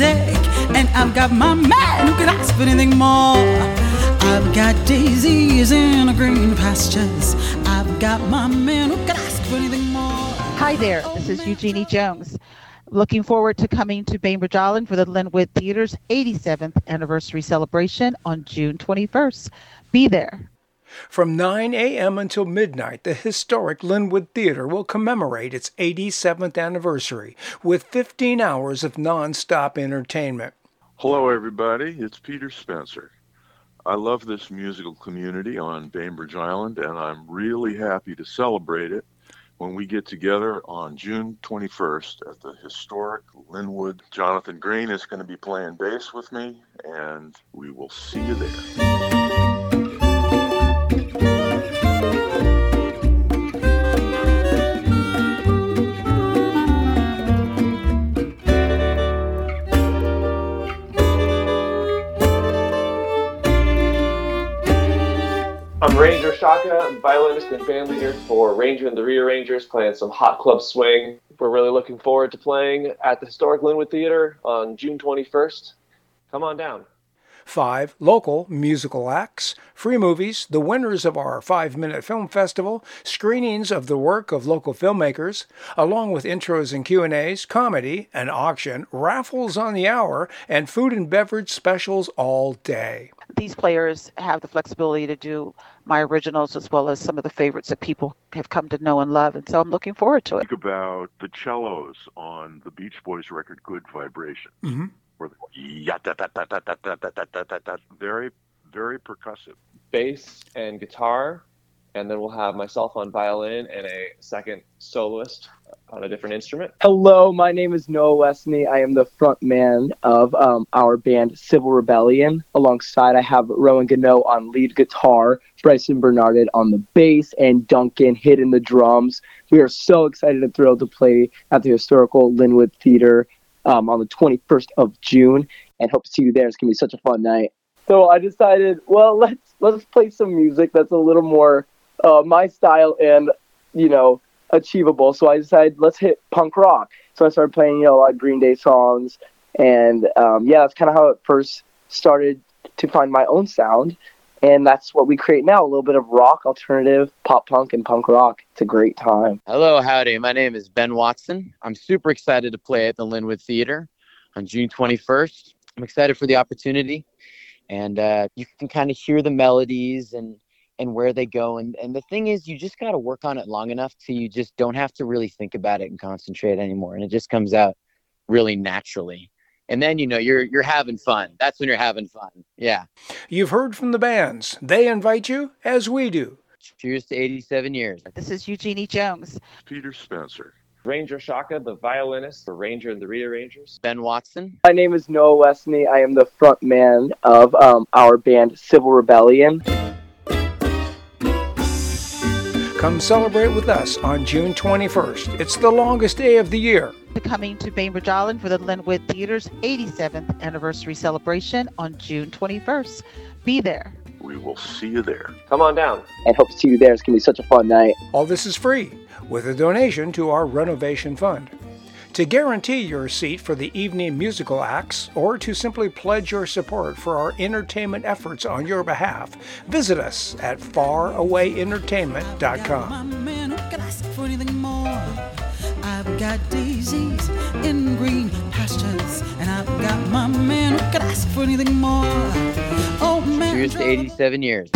Music, and I've got my man who could ask for anything more. I've got daisies in green pastures. I've got my man who could ask for anything more. Hi there, this is Eugenie Jones. Looking forward to coming to Bainbridge Island for the Lynwood Theater's 87th anniversary celebration on June 21st. Be there. From 9 a.m. until midnight, the historic Lynwood Theater will commemorate its 87th anniversary with 15 hours of non-stop entertainment. Hello, everybody. It's Peter Spencer. I love this musical community on Bainbridge Island, and I'm really happy to celebrate it when we get together on June 21st at the historic Lynwood. Jonathan Green is going to be playing bass with me, and we will see you there. I'm Ranger Shaka, violinist and band leader for Ranger and the Rearrangers, playing some hot club swing. We're really looking forward to playing at the historic Lynwood Theater on June 21st. Come on down. Five local musical acts, free movies, the winners of our five-minute film festival, screenings of the work of local filmmakers, along with intros and Q&As, comedy, an auction, raffles on the hour, and food and beverage specials all day. These players have the flexibility to do my originals as well as some of the favorites that people have come to know and love. And so I'm looking forward to it. Think about the cellos on the Beach Boys record Good Vibration. Mm-hmm where they very very percussive. Bass and guitar, and then we'll have myself on violin and a second soloist on a different instrument. Hello, my name is Noah Westney. I am the front man of um, our band Civil Rebellion. Alongside, I have Rowan Gano on lead guitar, Bryson Bernardet on the bass, and Duncan hitting the drums. We are so excited and thrilled to play at the historical Lynwood Theater um, on the 21st of June, and hope to see you there. It's gonna be such a fun night. So I decided, well, let's let's play some music that's a little more uh, my style and you know achievable. So I decided let's hit punk rock. So I started playing you know a lot of Green Day songs, and um, yeah, that's kind of how it first started to find my own sound. And that's what we create now a little bit of rock, alternative, pop punk, and punk rock. It's a great time. Hello, howdy. My name is Ben Watson. I'm super excited to play at the Lynwood Theater on June 21st. I'm excited for the opportunity. And uh, you can kind of hear the melodies and and where they go. And, and the thing is, you just got to work on it long enough so you just don't have to really think about it and concentrate anymore. And it just comes out really naturally. And then, you know, you're, you're having fun. That's when you're having fun. Yeah. You've heard from the bands. They invite you as we do. Cheers to 87 years. This is Eugenie Jones. Peter Spencer. Ranger Shaka, the violinist for Ranger and the Rearrangers. Ben Watson. My name is Noah Westney. I am the front man of um, our band Civil Rebellion. Come celebrate with us on June 21st. It's the longest day of the year. Coming to Bainbridge Island for the Lynwood Theater's 87th anniversary celebration on June 21st. Be there. We will see you there. Come on down. And hope to see you there. It's going to be such a fun night. All this is free with a donation to our renovation fund. To guarantee your seat for the evening musical acts or to simply pledge your support for our entertainment efforts on your behalf, visit us at farawayentertainment.com. I've got daisies in green pastures, and I've got my man who could ask for anything more. Oh man, Cheers to 87 years.